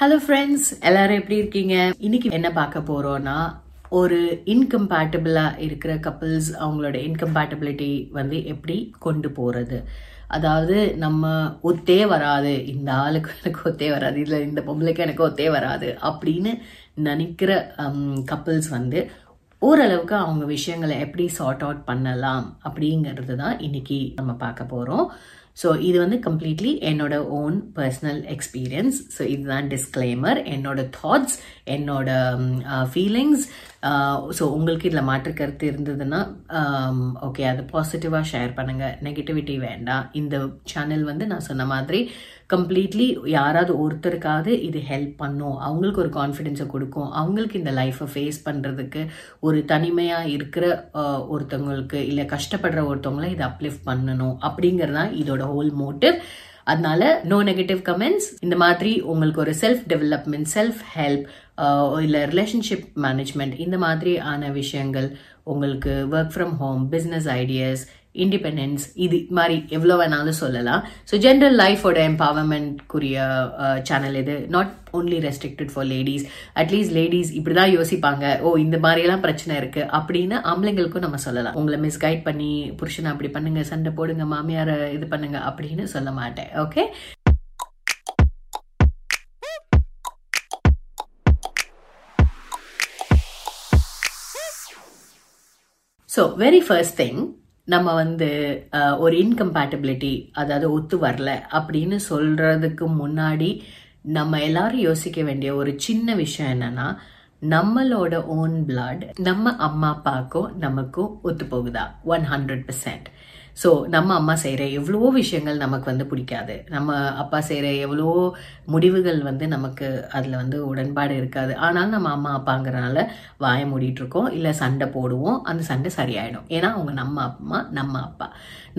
Hello friends எல்லாரும் எப்படி இருக்கீங்க? இன்னைக்கு என்ன பார்க்க போறோம்னா ஒரு இன்கம்பேட்டபிளாக இருக்கிற கப்பிள்ஸ் அவங்களோட இன்கம்பேட்டபிலிட்டி வந்து எப்படி கொண்டு போறது? அதாவது நம்ம ஒத்தே வராது. இந்த ஆளுக்கு எனக்கு ஒத்தே வராது. இல்லை இந்த பொம்பளைக்கு எனக்கு ஒத்தே வராது அப்படின்னு நினைக்கிற கப்பிள்ஸ் வந்து ஓரளவுக்கு அவங்க விஷயங்களை எப்படி சார்ட் அவுட் பண்ணலாம் அப்படிங்கிறது தான் இன்னைக்கு நம்ம பார்க்க போகிறோம் ஸோ இது வந்து கம்ப்ளீட்லி என்னோட ஓன் பர்சனல் எக்ஸ்பீரியன்ஸ் ஸோ இதுதான் டிஸ்க்ளைமர் என்னோட தாட்ஸ் என்னோட ஃபீலிங்ஸ் ஸோ உங்களுக்கு இதில் மாற்று கருத்து இருந்ததுன்னா ஓகே அதை பாசிட்டிவாக ஷேர் பண்ணுங்கள் நெகட்டிவிட்டி வேண்டாம். இந்த சேனல் வந்து நான் சொன்ன மாதிரி கம்ப்ளீட்லி யாராவது ஒருத்தருக்காவது இது ஹெல்ப் பண்ணும். அவங்களுக்கு ஒரு கான்ஃபிடென்ஸை கொடுக்கும். அவங்களுக்கு இந்த லைஃப்பை ஃபேஸ் பண்ணுறதுக்கு ஒரு தனிமையாக இருக்கிற ஒருத்தவங்களுக்கு இல்லை கஷ்டப்படுற ஒருத்தவங்கள இதை அப்லிஃப்ட் பண்ணணும் அப்படிங்கிறது தான் இதோட ஹோல் மோட்டிவ் அதனால நோ நெகட்டிவ் கமெண்ட்ஸ் இந்த மாதிரி உங்களுக்கு ஒரு செல்ஃப் டெவலப்மெண்ட் செல்ஃப் ஹெல்ப் இல்லை ரிலேஷன்ஷிப் மேனேஜ்மெண்ட் இந்த மாதிரி ஆன விஷயங்கள் உங்களுக்கு work from home business ideas independence இது மாதிரி எவ்வளோ வேணாலும் சொல்லலாம். ஸோ ஜென்ரல் லைஃபோட எம்பவர்மெண்ட்க்குரிய சேனல் இது. Not only restricted for ladies at least ladies இப்படி தான் யோசிப்பாங்க. ஓ இந்த மாதிரியெல்லாம் பிரச்சனை இருக்கு அப்படின்னு ஆம்பளைங்களுக்கும் நம்ம சொல்லலாம். உங்களை மிஸ்கைட் பண்ணி புருஷனை அப்படி பண்ணுங்க சண்டை போடுங்க மாமியாரை இது பண்ணுங்க அப்படின்னு சொல்ல மாட்டேன். Okay so very first thing நம்ம வந்து ஒரு இன்கம்பேட்டபிலிட்டி அதாவது ஒத்து வரல அப்படின்னு சொல்றதுக்கு முன்னாடி நம்ம எல்லாரும் யோசிக்க வேண்டிய ஒரு சின்ன விஷயம் என்னன்னா நம்மளோட ஓன் பிளட் நம்ம அம்மா அப்பாவுக்கும் நமக்கும் ஒத்து போகுதா ஒன் ஹண்ட்ரட் பர்சன்ட் ஸோ நம்ம அம்மா செய்கிற எவ்வளவோ விஷயங்கள் நமக்கு வந்து பிடிக்காது. நம்ம அப்பா செய்கிற எவ்வளவோ முடிவுகள் வந்து நமக்கு அதில் வந்து உடன்பாடு இருக்காது. ஆனாலும் நம்ம அம்மா அப்பாங்கிறனால வாய மூடிட்டுருக்கோம் இல்லை சண்டை போடுவோம். அந்த சண்டை சரியாயிடும். ஏன்னா அவங்க நம்ம அம்மா நம்ம அப்பா.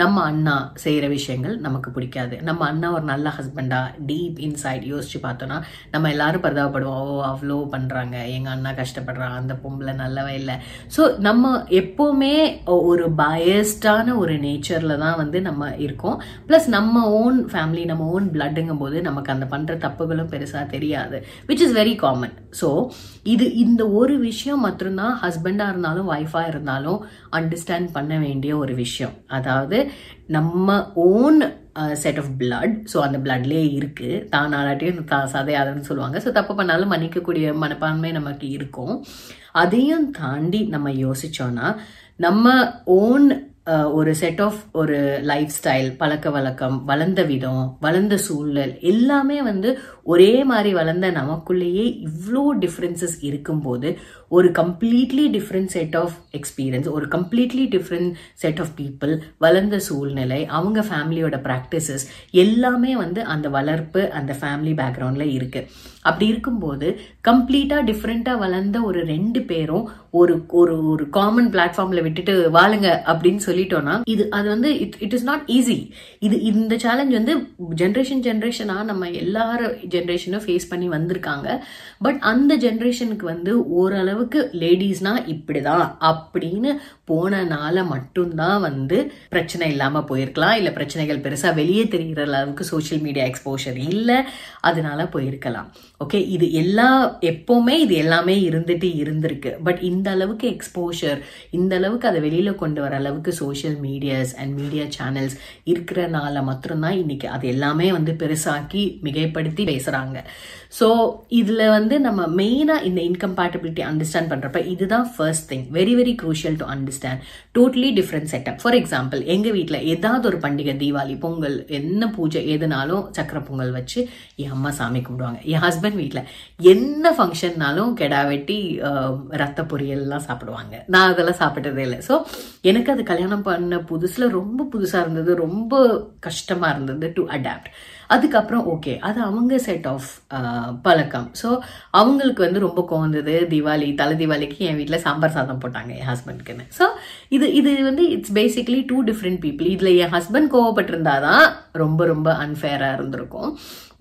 நம்ம அண்ணா செய்கிற விஷயங்கள் நமக்கு பிடிக்காது. நம்ம அண்ணா ஒரு நல்ல ஹஸ்பண்டா டீப் இன்சைட் யோசிச்சு பார்த்தோன்னா நம்ம எல்லாரும் பரிதாபப்படுவோம். ஓ அவ்வளோ பண்ணுறாங்க எங்கள் அண்ணா கஷ்டப்படுறான் அந்த பொம்பளை நல்லவே இல்லை. ஸோ நம்ம எப்போவுமே ஒரு பயஸ்டான ஒரு நேச்சரில் தான் வந்து நம்ம இருக்கோம். ப்ளஸ் நம்ம ஓன் ஃபேமிலி நம்ம ஓன் பிளட்டுங்கும் போது நமக்கு அந்த பண்ணுற தப்புகளும் பெருசாக தெரியாது. Which is very common so இது இந்த ஒரு விஷயம் மட்டும்தான் ஹஸ்பண்டாக இருந்தாலும் ஒய்ஃபாக இருந்தாலும் அண்டர்ஸ்டாண்ட் பண்ண வேண்டிய ஒரு விஷயம். அதாவது நம்ம own set of blood so அந்த பிளட்லேயே இருக்கு. தான் நாளாட்டியும் தா சதையாதன்னு சொல்லுவாங்க. ஸோ தப்பு பண்ணாலும் மன்னிக்கக்கூடிய மனப்பான்மை நமக்கு இருக்கும். அதையும் தாண்டி நம்ம யோசித்தோன்னா நம்ம ஓன் uh, ஒரு செட் ஆஃப் ஒரு லைஃப் ஸ்டைல் பழக்க வழக்கம் வளர்ந்த விதம் வளர்ந்த சூழல் எல்லாமே வந்து ஒரே மாதிரி வளர்ந்த நமக்குள்ளேயே இவ்வளோ டிஃப்ரென்சஸ் இருக்கும்போது ஒரு completely different set of experience ஒரு completely different set of people வளர்ந்த சூழ்நிலை அவங்க ஃபேமிலியோட ப்ராக்டிசஸ் எல்லாமே வந்து அந்த வளர்ப்பு அந்த ஃபேமிலி பேக்ரவுண்டில் இருக்குது அப்படி இருக்கும்போது கம்ப்ளீட்டாக டிஃப்ரெண்ட்டாக வளர்ந்த ஒரு ரெண்டு பேரும் ஒரு ஒரு ஒரு காமன் பிளாட்ஃபார்மில் விட்டுட்டு வாழுங்க அப்படின்னு சொல்லிட்டோம்னா இது அது வந்து it it is not easy இது இந்த சேலஞ்ச் வந்து ஜென்ரேஷன் ஜென்ரேஷனாக நம்ம எல்லாரும் ஜென்ரேஷனும் ஃபேஸ் பண்ணி வந்திருக்காங்க. பட் அந்த ஜென்ரேஷனுக்கு வந்து ஓரளவு அளவுக்கு லேடிஸ்னா இப்படிதான். அப்படின்னு போனனால மட்டும்தான் வந்து பிரச்சனை இல்லாம போயிருக்கலாம். இல்ல பிரச்சனைகள் பெருசா வெளியே தெரிகிற அளவுக்கு சோசியல் மீடியா எக்ஸ்போஷர் இல்லை. அதனால போயிருக்கலாம். ஓகே இது எல்லா எப்பவுமே இது எல்லாமே இருந்துட்டு இருந்திருக்கு. பட் இந்த அளவுக்கு எக்ஸ்போஷர் இந்த அளவுக்கு அதை வெளியில கொண்டு வர அளவுக்கு social medias and media channels இருக்கிறனால மட்டும்தான் இன்னைக்கு. அது எல்லாமே வந்து பெருசாக்கி மிகைப்படுத்தி பேசுறாங்க. ஸோ இதுல வந்து நம்ம மெயினா இந்த இன்கம்பேட்டபிலிட்டி அண்டர்ஸ்டாண்ட் பண்றப்ப இதுதான் first thing very very crucial to understand totally different setup for example எங்கள் வீட்டில் ஏதாவது ஒரு பண்டிகை தீபாவளி பொங்கல் என்ன பூஜை எதுனாலும் சக்கரை பொங்கல் வச்சு என் அம்மா சாமி கும்பிடுவாங்க. என் ஹஸ்பண்ட் வீட்டில் என்ன ஃபங்க்ஷன்னாலும் கெடா வெட்டி ரத்த பொரியல்லாம் சாப்பிடுவாங்க. நான் அதெல்லாம் சாப்பிட்டதே இல்லை. ஸோ எனக்கு அது கல்யாணம் பண்ண புதுசில் ரொம்ப புதுசாக இருந்தது ரொம்ப கஷ்டமாக இருந்தது டு அடாப்ட் அதுக்கப்புறம் ஓகே அது அவங்க செட் ஆஃப் பழக்கம். ஸோ அவங்களுக்கு வந்து ரொம்ப கோந்தது தீபாவளி தலை தீபாவளிக்கு என் வீட்டில் சாம்பார் சாதம் போட்டாங்க என் ஹஸ்பண்ட்க்குன்னு ஸோ இது இது வந்து it's basically two different people இதில் என் ஹஸ்பண்ட் கோவப்பட்டிருந்தாதான் ரொம்ப ரொம்ப அன்ஃபேராக இருந்திருக்கும்.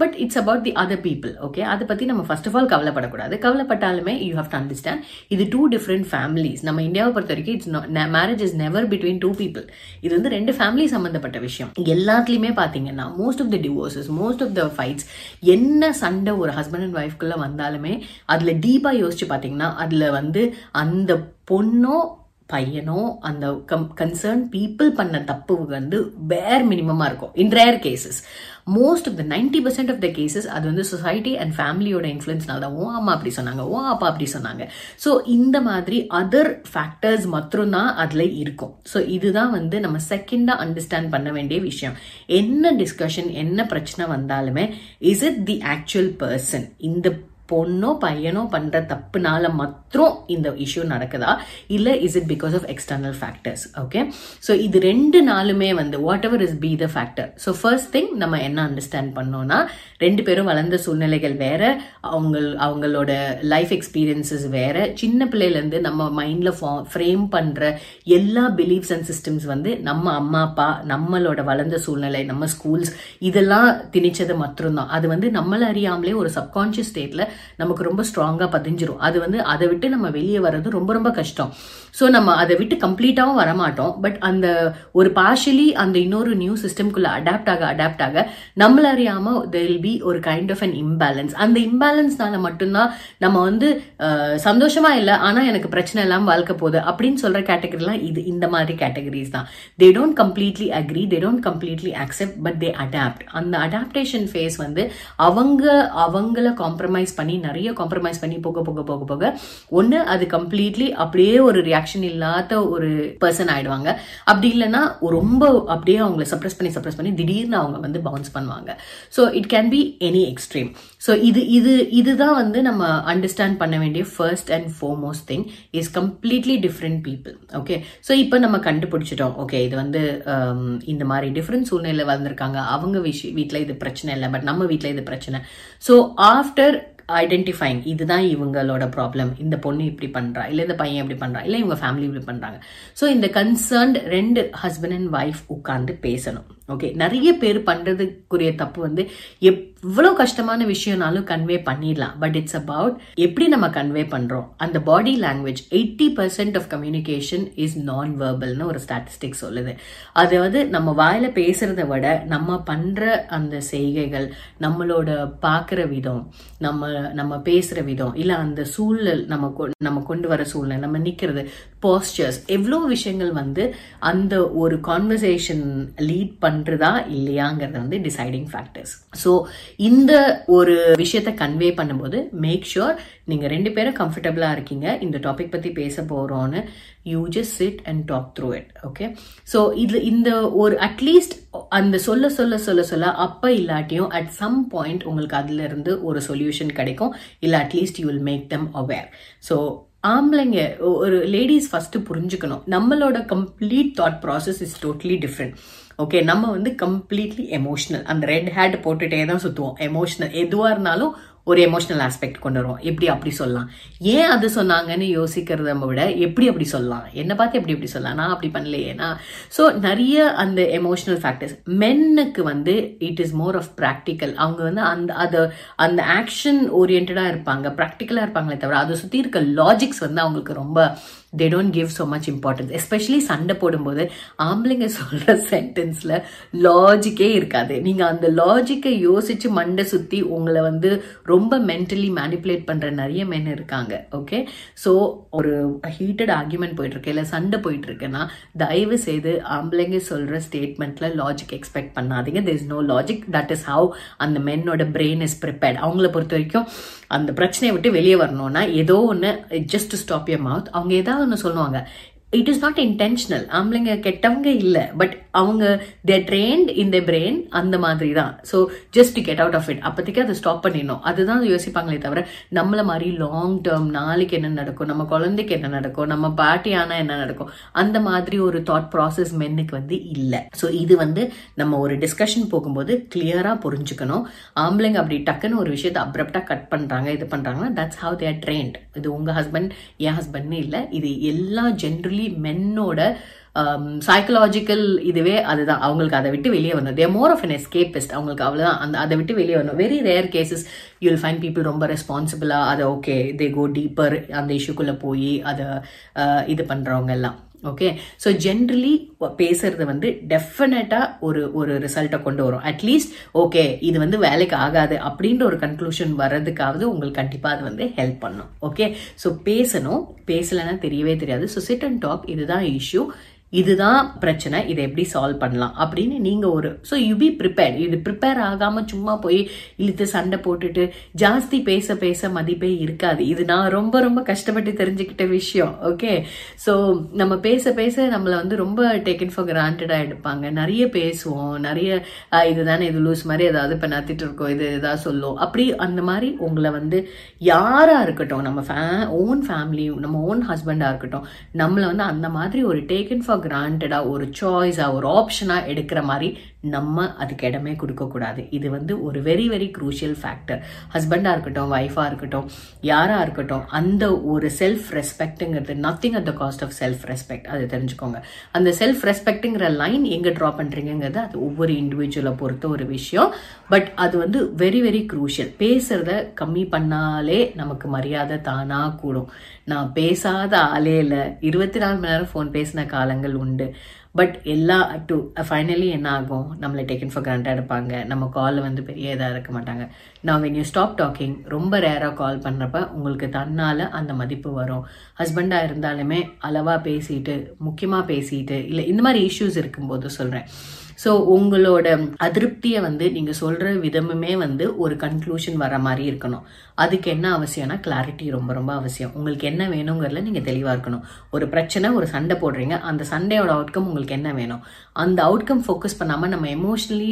But it's about the other people okay அதை பற்றி நம்ம ஃபர்ஸ்ட் ஆஃப் ஆல் கவலைப்படக்கூடாது. கவலைப்பட்டாலுமே யூ ஹவ் டு அண்டர்ஸ்டாண்ட் இது டூ டிஃப்ரெண்ட் ஃபேமிலிஸ் நம்ம இந்தியாவை பொறுத்த வரைக்கும் it's marriage is never between two people இது வந்து ரெண்டு ஃபேமிலி சம்மந்தப்பட்ட விஷயம். எல்லாத்துலேயுமே பார்த்தீங்கன்னா most of the divorces most of the fights என்ன சண்டை ஒரு ஹஸ்பண்ட் அண்ட் ஒய்ஃப்குள்ள வந்தாலுமே அதுல டீப்பா யோசிச்சு பாத்தீங்கன்னா அதுல வந்து அந்த பொண்ணோ பையனோ அந்த கம் கன்சர்ன் பீப்புள் பண்ண தப்பு வந்து வேர் மினிமமாக இருக்கும். In rare cases most of the ninety percent of the cases அது வந்து சொசைட்டி அண்ட் ஃபேமிலியோட இன்ஃப்ளூயன்ஸ்னால தான் ஓ அம்மா அப்படி சொன்னாங்க ஓ அப்பா அப்படி சொன்னாங்க. ஸோ இந்த மாதிரி அதர் ஃபேக்டர்ஸ் மட்டும்தான் அதில் இருக்கும். ஸோ இதுதான் வந்து நம்ம செகண்டாக அண்டர்ஸ்டாண்ட் பண்ண வேண்டிய விஷயம். என்ன டிஸ்கஷன் என்ன பிரச்சனை வந்தாலுமே is it the actual person இந்த பொண்ணோ பையனோ பண்ற தப்புனால மாத்திரம் இந்த இஷ்யூ நடக்குதா? இல்ல is it because of external factors okay so இது ரெண்டு நாளுமே வந்து whatever is be the factor so first thing நம்ம என்ன அண்டர்ஸ்டாண்ட் பண்ணோம்னா ரெண்டு பேரும் வளர்ந்த சூழ்நிலைகள் வேற அவங்க அவங்களோட லைஃப் எக்ஸ்பீரியன்சஸ் வேற. சின்ன பிள்ளையிலேருந்து நம்ம மைண்ட்ல ஃப்ரேம் பண்ற எல்லா பிலீஃப்ஸ் அண்ட் சிஸ்டம்ஸ் வந்து நம்ம அம்மா அப்பா நம்மளோட வளர்ந்த சூழ்நிலை நம்ம ஸ்கூல்ஸ் இதெல்லாம் திணிச்சது மட்டும்தான் அது வந்து நம்மள அறியாமலே ஒரு சப்கான்ஷியஸ் ஸ்டேட்ல நமக்கு ரொம்ப ஸ்ட்ராங்கா பதிஞ்சிரும். அது வந்து அதை விட்டு நம்ம வெளியே வர்றது ரொம்ப ரொம்ப கஷ்டம். ஸோ நம்ம அதை விட்டு கம்ப்ளீட்டாவும் வரமாட்டோம். பட் அந்த ஒரு பார்ஷலி அந்த இன்னொரு நியூ சிஸ்டம்குள்ளே அடாப்ட் ஆக அடாப்ட் ஆக நம்மள அறியாம தெர் பி ஒரு கைண்ட் ஆஃப் அன் இம்பேலன்ஸ் அந்த இம்பேலன்ஸ்னால மட்டும்தான் நம்ம வந்து சந்தோஷமா இல்லை ஆனா எனக்கு பிரச்சனை இல்லாமல் வாழ்க்கை போகுது அப்படின்னு சொல்ற கேட்டகரிலாம் இது இந்த மாதிரி கேட்டகரிஸ் தான். They don't completely agree they don't completely accept but they adapt அந்த அடாப்டேஷன் ஃபேஸ் வந்து அவங்க அவங்கள காம்ப்ரமைஸ் பண்ணி நிறைய காம்ப்ரமைஸ் பண்ணி போக போக போக போக ஒன்று அது கம்ப்ளீட்லி அப்படியே ஒரு ரியாக்ஷன் இல்லாத ஒரு பர்சன் ஆயிடுவாங்க. அப்படி இல்லைன்னா ரொம்ப அப்படியே அவங்கள சப்ரஸ் பண்ணி சப்ரஸ் பண்ணி திடீர்னு அவங்க வந்து பவுன்ஸ் பண்ணுவாங்க. So it can be any extreme so இது இது இதுதான் வந்து நம்ம அண்டர்ஸ்டாண்ட் பண்ண வேண்டிய first and foremost thing is completely different people okay so இப்போ நம்ம கண்டுபிடிச்சிட்டோம். ஓகே இது வந்து um, இந்த மாதிரி டிஃப்ரெண்ட் சூழ்நிலை வளர்ந்துருக்காங்க. அவங்க விஷயம் வீட்டில் இது பிரச்சனை இல்லை. பட் நம்ம வீட்டில் இது பிரச்சனை. ஸோ ஆஃப்டர் ஐடென்டிஃபைங் இதுதான் இவங்களோட ப்ராப்ளம் இந்த பொண்ணு இப்படி பண்ணுறா இல்லை இந்த பையன் இப்படி பண்ணுறான் இல்லை இவங்க ஃபேமிலி இப்படி பண்ணுறாங்க ஸோ இந்த கன்சர்ன்ட் ரெண்டு ஹஸ்பண்ட் அண்ட் ஒய்ஃப் உட்காந்து பேசணும். ஓகே நிறைய பேர் பண்றதுக்குரிய தப்பு வந்து எவ்வளவு கஷ்டமான விஷயம்னாலும் கன்வே பண்ணிடலாம். பட் இட்ஸ் அபவுட் எப்படி நம்ம கன்வே பண்றோம். அந்த body language eighty percent of communication is நான் வேர்பல்னு ஒரு ஸ்டாட்டிஸ்டிக் சொல்லுது. அதாவது நம்ம வாயில பேசுறதை விட நம்ம பண்ற அந்த செய்கைகள் நம்மளோட பார்க்குற விதம் நம்ம நம்ம பேசுற விதம் இல்ல அந்த சூழல் நம்ம நம்ம கொண்டு வர சூழ்நிலை நம்ம நிக்கிறது பாஸ்டர்ஸ் எவ்வளோ விஷயங்கள் வந்து அந்த ஒரு கான்வர்சேஷன் லீட் பண்ண பண்ணுறதா இல்லையாங்கிறது வந்து டிசைடிங் ஃபேக்டர்ஸ் ஸோ இந்த ஒரு விஷயத்த கன்வே பண்ணும்போது மேக் ஷுர் நீங்கள் ரெண்டு பேரும் கம்ஃபர்டபுளாக இருக்கீங்க. இந்த டாபிக் பற்றி பேச போகிறோன்னு you just sit and talk through it okay so இது இந்த ஒரு அட்லீஸ்ட் அந்த சொல்ல சொல்ல சொல்ல சொல்ல அப்போ இல்லாட்டியும் அட் சம் பாயிண்ட் உங்களுக்கு அதுலேருந்து ஒரு சொல்யூஷன் கிடைக்கும். இல்லை at least you will make them aware so ஆம்பளைங்க ஒரு லேடிஸ் ஃபஸ்ட்டு புரிஞ்சுக்கணும். நம்மளோட complete thought process is totally different okay நம்ம வந்து கம்ப்ளீட்லி எமோஷனல் அந்த ரெட் ஹேட் போட்டுட்டே தான் சுற்றுவோம் எமோஷனல் எதுவாக இருந்தாலும் ஒரு எமோஷனல் ஆஸ்பெக்ட் கொண்டு வருவோம். எப்படி அப்படி சொல்லலாம்? ஏன் அது சொன்னாங்கன்னு யோசிக்கிறத விட எப்படி அப்படி சொல்லலாம்? என்னை பார்த்து எப்படி எப்படி சொல்லலாம்? நான் அப்படி பண்ணலையேனா ஸோ நிறைய அந்த எமோஷனல் ஃபேக்டர்ஸ் மென்னுக்கு வந்து it is more of practical அவங்க வந்து அந்த அது அந்த ஆக்ஷன் ஓரியன்டாக இருப்பாங்க. ப்ராக்டிக்கலாக இருப்பாங்களே தவிர அதை சுற்றி இருக்க லாஜிக்ஸ் வந்து அவங்களுக்கு ரொம்ப they don't give so much importance especially சண்டை போடும்போது ஆம்பளைங்க சொல்கிற சென்டென்ஸில் லாஜிக்கே இருக்காது. நீங்கள் அந்த லாஜிக்கை யோசித்து மண்டை சுற்றி உங்களை வந்து ரொம்ப மென்டலி மேனிப்புலேட் பண்ணுற நிறைய மென் இருக்காங்க. ஓகே ஸோ ஒரு ஹீட்டட் ஆர்கியூமெண்ட் போயிட்டுருக்கு இல்லை சண்டை போயிட்டுருக்குன்னா தயவு செய்து ஆம்பளைங்க சொல்கிற ஸ்டேட்மெண்ட்டில் லாஜிக் எக்ஸ்பெக்ட் பண்ணாதீங்க. There is no logic that is how அந்த மென்னோட பிரெயின் இஸ் ப்ரிப்பேர்ட் அவங்கள பொறுத்த வரைக்கும் அந்த பிரச்சனையை விட்டு வெளியே வரணும்னா ஏதோ ஒன்று ஜஸ்ட் ஸ்டாப் யர் மவுத் அவங்க ஏதாவது ஒன்று சொல்லுவாங்க. இட் இஸ் நாட் இன்டென்ஷனல் ஆம்பளைங்க கெட்டவங்க இல்லை. பட் அவங்க தே ட்ரெயின்ட் இன் த பிரெயின் அந்த மாதிரி தான் so just to get out of it அப்போதைக்கு அதை ஸ்டாப் பண்ணிடணும். அதுதான் யோசிப்பாங்களே தவிர நம்மளை மாதிரி லாங் டேர்ம் நாளைக்கு என்ன நடக்கும் நம்ம குழந்தைக்கு என்ன நடக்கும் நம்ம பாட்டி ஆனால் என்ன நடக்கும் அந்த மாதிரி ஒரு தாட் ப்ராசஸ் மென்னுக்கு வந்து இல்லை. ஸோ இது வந்து நம்ம ஒரு டிஸ்கஷன் போகும்போது கிளியராக புரிஞ்சுக்கணும். ஆம்பளைங்க அப்படி டக்குன்னு ஒரு விஷயத்தை அப்ரப்டாக கட் பண்ணுறாங்க இது பண்ணுறாங்கன்னா தட்ஸ் ஹவ் தேர் ட்ரெயின்ட் இது உங்கள் ஹஸ்பண்ட் என் ஹஸ்பண்ட்னு இல்லை. இது எல்லா ஜென்ரலி மென்னோட Um, சைக்கலாஜிக்கல் இதுவே அதுதான். அவங்களுக்கு அதை விட்டு வெளியே வரணும். They're more of an escapist அவங்களுக்கு அவ்வளோதான் அந்த அதை விட்டு வெளியே வரணும். Very rare cases you'll find people ரொம்ப ரெஸ்பான்சிபிளாக அதை ஓகே தே கோ டீப்பர் அந்த இஷ்யூக்குள்ளே போய் அதை uh, இது பண்ணுறவங்க எல்லாம். ஓகே ஸோ ஜென்ரலி பேசுறது வந்து டெஃபினட்டாக ஒரு ஒரு ரிசல்ட்டை கொண்டு வரும். அட்லீஸ்ட் ஓகே இது வந்து வேலைக்கு ஆகாது அப்படின்ற ஒரு கன்க்ளூஷன் வர்றதுக்காவது உங்களுக்கு கண்டிப்பாக அது வந்து ஹெல்ப் பண்ணும். ஓகே ஸோ பேசணும். பேசலைன்னா தெரியவே தெரியாது. ஸோ சிட் அண்ட் டாக் இதுதான் இஷ்யூ இதுதான் பிரச்சனை இதை எப்படி சால்வ் பண்ணலாம் அப்படின்னு நீங்கள் ஒரு ஸோ யூ பி ப்ரிப்பேர் இது ப்ரிப்பேர் ஆகாமல் சும்மா போய் இழுத்து சண்டை போட்டுட்டு ஜாஸ்தி பேச பேச மதிப்பே இருக்காது. இது நான் ரொம்ப ரொம்ப கஷ்டப்பட்டு தெரிஞ்சுக்கிட்ட விஷயம். ஓகே ஸோ நம்ம பேச பேச நம்மளை வந்து ரொம்ப டேக்கன் ஃபார் கிராண்டடாக எடுப்பாங்க. நிறைய பேசுவோம். நிறைய இதுதானே இது லூஸ் மாதிரி ஏதாவது இப்போ நத்திட்டு இருக்கோம். இது ஏதாவது சொல்லும். அப்படி அந்த மாதிரி உங்களை வந்து யாராக இருக்கட்டும் நம்ம ஃபே ஓன் ஃபேமிலி நம்ம ஓன் ஹஸ்பண்டாக இருக்கட்டும் நம்மளை வந்து அந்த மாதிரி ஒரு டேக்கன் ஃபார் கிராண்டடாக ஒரு சாய்ஸாக ஒரு ஆப்ஷனாக எடுக்கிற மாதிரி நம்ம அதுக்கு இடமே கொடுக்கக்கூடாது. இது வந்து ஒரு வெரி வெரி குரூஷியல் ஃபேக்டர் ஹஸ்பண்டாக இருக்கட்டும் ஒய்ஃபாக இருக்கட்டும் யாராக இருக்கட்டும் அந்த ஒரு self ரெஸ்பெக்ட்டுங்கிறது nothing at the cost of self respect அது தெரிஞ்சுக்கோங்க. அந்த செல்ஃப் ரெஸ்பெக்ட்டுங்கிற லைன் எங்கே ட்ரா பண்ணுறீங்கிறது அது ஒவ்வொரு இண்டிவிஜுவலை பொறுத்த ஒரு விஷயம். பட் அது வந்து வெரி வெரி குரூஷியல் பேசுறத கம்மி பண்ணாலே நமக்கு மரியாதை தானாக கூடும். நான் பேசாத ஆளே இல்லை. இருபத்தி நாலு மணி நேரம் ஃபோன் பேசின காலங்கள் உண்டு. பட் எல்லா டு ஃபைனலி என்ன ஆகும் நம்மளை டேக்கன் ஃபார் கிராண்டாக இருப்பாங்க. நம்ம கால் வந்து பெரிய இதாக இருக்க மாட்டாங்க. நான் வென் யூ ஸ்டாப் டாக்கிங் ரொம்ப ரேராக கால் பண்ணுறப்ப உங்களுக்கு தன்னால் அந்த மதிப்பு வரும். ஹஸ்பண்டாக இருந்தாலுமே அளவாக பேசிட்டு முக்கியமாக பேசிட்டு இல்லை இந்த மாதிரி இஷ்யூஸ் இருக்கும்போது சொல்கிறேன் ஸோ உங்களோட அதிருப்தியை வந்து நீங்கள் சொல்கிற விதமுமே வந்து ஒரு கன்க்ளூஷன் வர மாதிரி இருக்கணும். அதுக்கு என்ன அவசியம்னா கிளாரிட்டி ரொம்ப ரொம்ப அவசியம். உங்களுக்கு என்ன வேணுங்கிறதுல நீங்கள் தெளிவாக இருக்கணும். ஒரு பிரச்சனை ஒரு சண்டை போடுறீங்க அந்த சண்டையோட அவுட்கம் உங்களுக்கு என்ன வேணும்? அந்த அவுட்கம் ஃபோக்கஸ் பண்ணாமல் நம்ம எமோஷ்னலி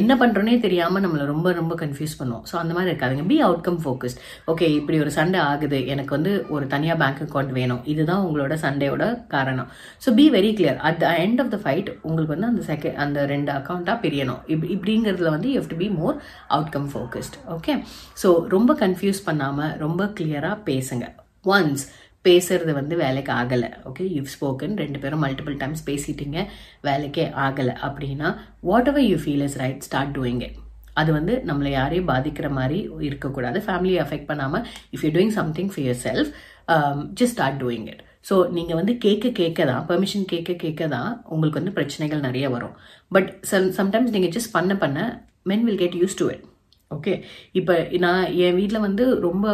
என்ன பண்ணுறோன்னே தெரியாமல் நம்மளை ரொம்ப ரொம்ப கன்ஃபியூஸ் பண்ணுவோம். ஸோ அந்த மாதிரி இருக்காதுங்க. பி அவுட்கம் ஃபோக்கஸ்ட் ஓகே இப்படி ஒரு சண்டை ஆகுது. எனக்கு வந்து ஒரு தனியாக பேங்க் அக்கௌண்ட் வேணும். இதுதான் உங்களோட சண்டையோட காரணம். So be very clear at the end of the fight உங்களுக்கு வந்து அந்த செகண்ட் அந்த ரெண்டு அக்கௌண்ட்டாக பிரியணும். இப்படி இப்படிங்கிறதுல வந்து you to be more outcome focused okay so ரொம்ப கன்ஃபியூஸ் பண்ணாமல் ரொம்ப கிளியராக பேசுங்க. ஒன்ஸ் பேசுறது வந்து வேலைக்கு ஆகலை. ஓகே யூ ஸ்போக்கன் ரெண்டு பேரும் மல்டிபிள் டைம்ஸ் பேசிட்டீங்க வேலைக்கே ஆகலை. அப்படின்னா whatever you feel is right start doing it அது வந்து நம்மளை யாரையும் பாதிக்கிற மாதிரி இருக்கக்கூடாது. ஃபேமிலியை அஃபெக்ட் பண்ணாமல் if you doing something for yourself just start doing it so நீங்கள் வந்து கேட்க கேட்க தான் பெர்மிஷன் கேட்க கேட்க தான் உங்களுக்கு வந்து பிரச்சனைகள் நிறைய வரும். பட் சம் சம்டைம்ஸ் நீங்கள் ஜஸ்ட் பண்ண பண்ண men will get use to it okay இப்போ நான் என் வீட்டில் வந்து ரொம்ப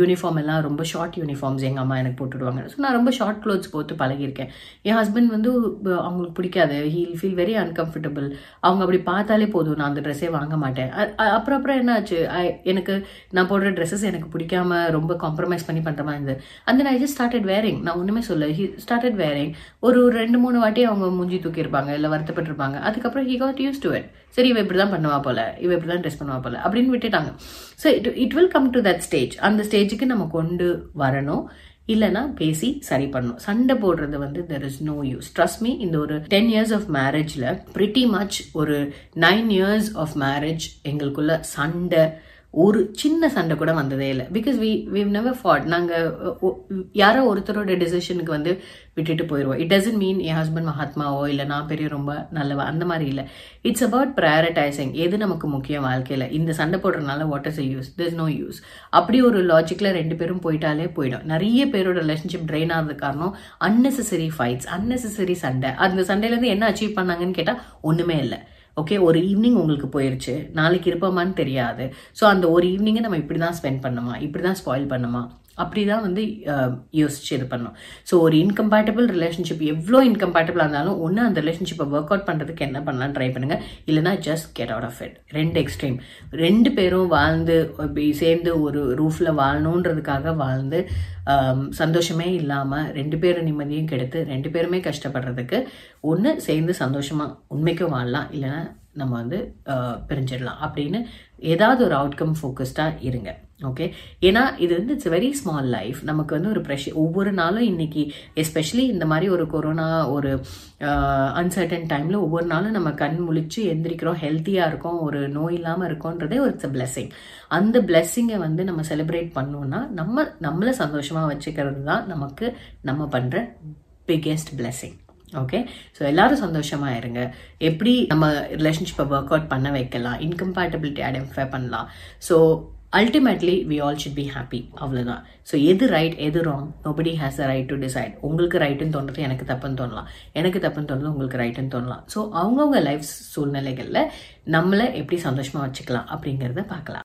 யூனிஃபார்ம் எல்லாம் ரொம்ப ஷார்ட் யூனிஃபார்ம்ஸ் எங்கள் அம்மா எனக்கு போட்டுடுவாங்க ஸோ நான் ரொம்ப ஷார்ட் க்ளோத்ஸ் போட்டு பழகியிருக்கேன். என் ஹஸ்பண்ட் வந்து அவங்களுக்கு பிடிக்காது. ஹீல் ஃபீல் வெரி அன்கம்ஃபர்டபுள் அவங்க அப்படி பார்த்தாலே போதும். நான் அந்த ட்ரெஸ்ஸே வாங்க மாட்டேன். அப்புறம் அப்புறம் என்னாச்சு? ஆச்சு எனக்கு நான் போடுற ட்ரெஸ்ஸஸ் எனக்கு பிடிக்காம ரொம்ப காம்ப்ரமைஸ் பண்ணி பண்ணுற மாதிரி இருந்தது. அந்த நான் ஜஸ்ட் ஸ்டார்டட் வேரிங் நான் ஒன்றுமே சொல்ல ஹி ஸ்டார்டட் வேரிங் ஒரு ஒரு ரெண்டு மூணு வாட்டி அவங்க மூஞ்சி தூக்கியிருப்பாங்க இல்லை வருத்தப்பட்டிருப்பாங்க. அதுக்கப்புறம் he got use to it சரி இவன் இப்படி தான் பண்ணுவா போல இவன் இப்படி தான் ட்ரெஸ் பண்ணுவா போல அப்படின்னு விட்டுட்டாங்க. So it it will come to that stage அந்த ஸ்டேஜுக்கு நம்ம கொண்டு வரணும். இல்லைன்னா பேசி சரி பண்ணணும். சண்டை போடுறது வந்து there is no use trust me இந்த ஒரு டென் இயர்ஸ் ஆஃப் மேரேஜில் ப்ரிட்டி மச் ஒரு நைன் இயர்ஸ் ஆஃப் மேரேஜ் எங்களுக்குள்ள சண்டை ஒரு சின்ன சண்டை கூட வந்ததே இல்லை. Because we we never fought நாங்கள் யாரோ ஒருத்தரோட டெசிஷனுக்கு வந்து விட்டுட்டு போயிடுவோம் இட் டசன்ட் மீன் என் ஹஸ்பண்ட் மகாத்மாவோ இல்லை நான் பெரிய ரொம்ப நல்லவா அந்த மாதிரி இல்லை. இட்ஸ் அபவுட் ப்ரையாரிட்டைசிங் எது நமக்கு முக்கியம் வாழ்க்கையில். இந்த சண்டை போடுறதுனால what is use this no use அப்படி ஒரு லாஜிக்கில் ரெண்டு பேரும் போயிட்டாலே போயிடும். நிறைய பேரோட ரிலேஷன்ஷிப் ட்ரெயின் ஆகிறது காரணம் அன்னெசரி ஃபைட்ஸ் அன்னெசரி சண்டை. அந்த சண்டையிலேருந்து என்ன அச்சீவ் பண்ணாங்கன்னு கேட்டால் ஒன்றுமே இல்லை. ஓகே ஒரு ஈவினிங் உங்களுக்கு போயிடுச்சு நாளைக்கு இருப்போமான்னு தெரியாது. ஸோ அந்த ஒரு ஈவினிங்கை நம்ம இப்படி தான் ஸ்பெண்ட் பண்ணுமா இப்படி தான் ஸ்பாயில் பண்ணுமா அப்படி தான் வந்து யோசிச்சு இது பண்ணணும் ஸோ ஒரு இன்கம்பேட்டபிள் ரிலேஷன்ஷிப் எவ்வளோ இன்கம்பேட்டபிளாக இருந்தாலும் ஒன்று அந்த ரிலேஷன்ஷிப்பை ஒர்க் அவுட் பண்ணுறதுக்கு என்ன பண்ணலாம் ட்ரை பண்ணுங்கள் இல்லைனா just get out of it ரெண்டு எக்ஸ்ட்ரீம் ரெண்டு பேரும் வாழ்ந்து இப்படி சேர்ந்து ஒரு ரூஃபில் வாழணுன்றதுக்காக வாழ்ந்து சந்தோஷமே இல்லாமல் ரெண்டு பேரும் நிம்மதியும் கெடுத்து ரெண்டு பேருமே கஷ்டப்படுறதுக்கு ஒன்று சேர்ந்து சந்தோஷமாக உண்மைக்கும் வாழலாம். இல்லைன்னா நம்ம வந்து பிரிஞ்சிடலாம். அப்படின்னு ஏதாவது ஒரு அவுட்கம் ஃபோக்கஸ்டாக இருங்க. ஓகே ஏன்னா இது வந்து இட்ஸ் வெரி ஸ்மால் லைஃப் நமக்கு வந்து ஒரு ப்ரெஷர் ஒவ்வொரு நாளும் இன்னைக்கு எஸ்பெஷலி இந்த மாதிரி ஒரு கொரோனா ஒரு uh, அன்சர்டன் டைமில் ஒவ்வொரு நாளும் நம்ம கண் முழிச்சு எந்திரிக்கிறோம் ஹெல்த்தியாக இருக்கோம் ஒரு நோய் இல்லாமல் இருக்கோன்றதே ஒரு இட்ஸ் பிளெஸிங் அந்த பிளெஸ்ஸிங்கை வந்து நம்ம செலிப்ரேட் பண்ணோம்னா நம்ம நம்மளை சந்தோஷமாக வச்சுக்கிறது தான் நமக்கு நம்ம பண்ணுற பிக்கெஸ்ட் blessing. ஓகே ஸோ எல்லாரும் சந்தோஷமா இருங்க. எப்படி நம்ம ரிலேஷன்ஷிப்பை ஒர்க் அவுட் பண்ண வைக்கலாம் இன்கம்பேட்டபிலிட்டி ஐடென்டிஃபை பண்ணலாம். So ultimately we all should be happy அவ்வளோதான் ஸோ எது ரைட் எது wrong nobody has a right to decide உங்களுக்கு ரைட்டுன்னு தோன்றது எனக்கு தப்புன்னு தோணலாம். எனக்கு தப்புன்னு தோணுது உங்களுக்கு ரைட்டுன்னு தோணலாம். ஸோ அவங்கவுங்க லைஃப் சூழ்நிலைகளில் நம்மளை எப்படி சந்தோஷமாக வச்சுக்கலாம் அப்படிங்கிறத பார்க்கலாம்.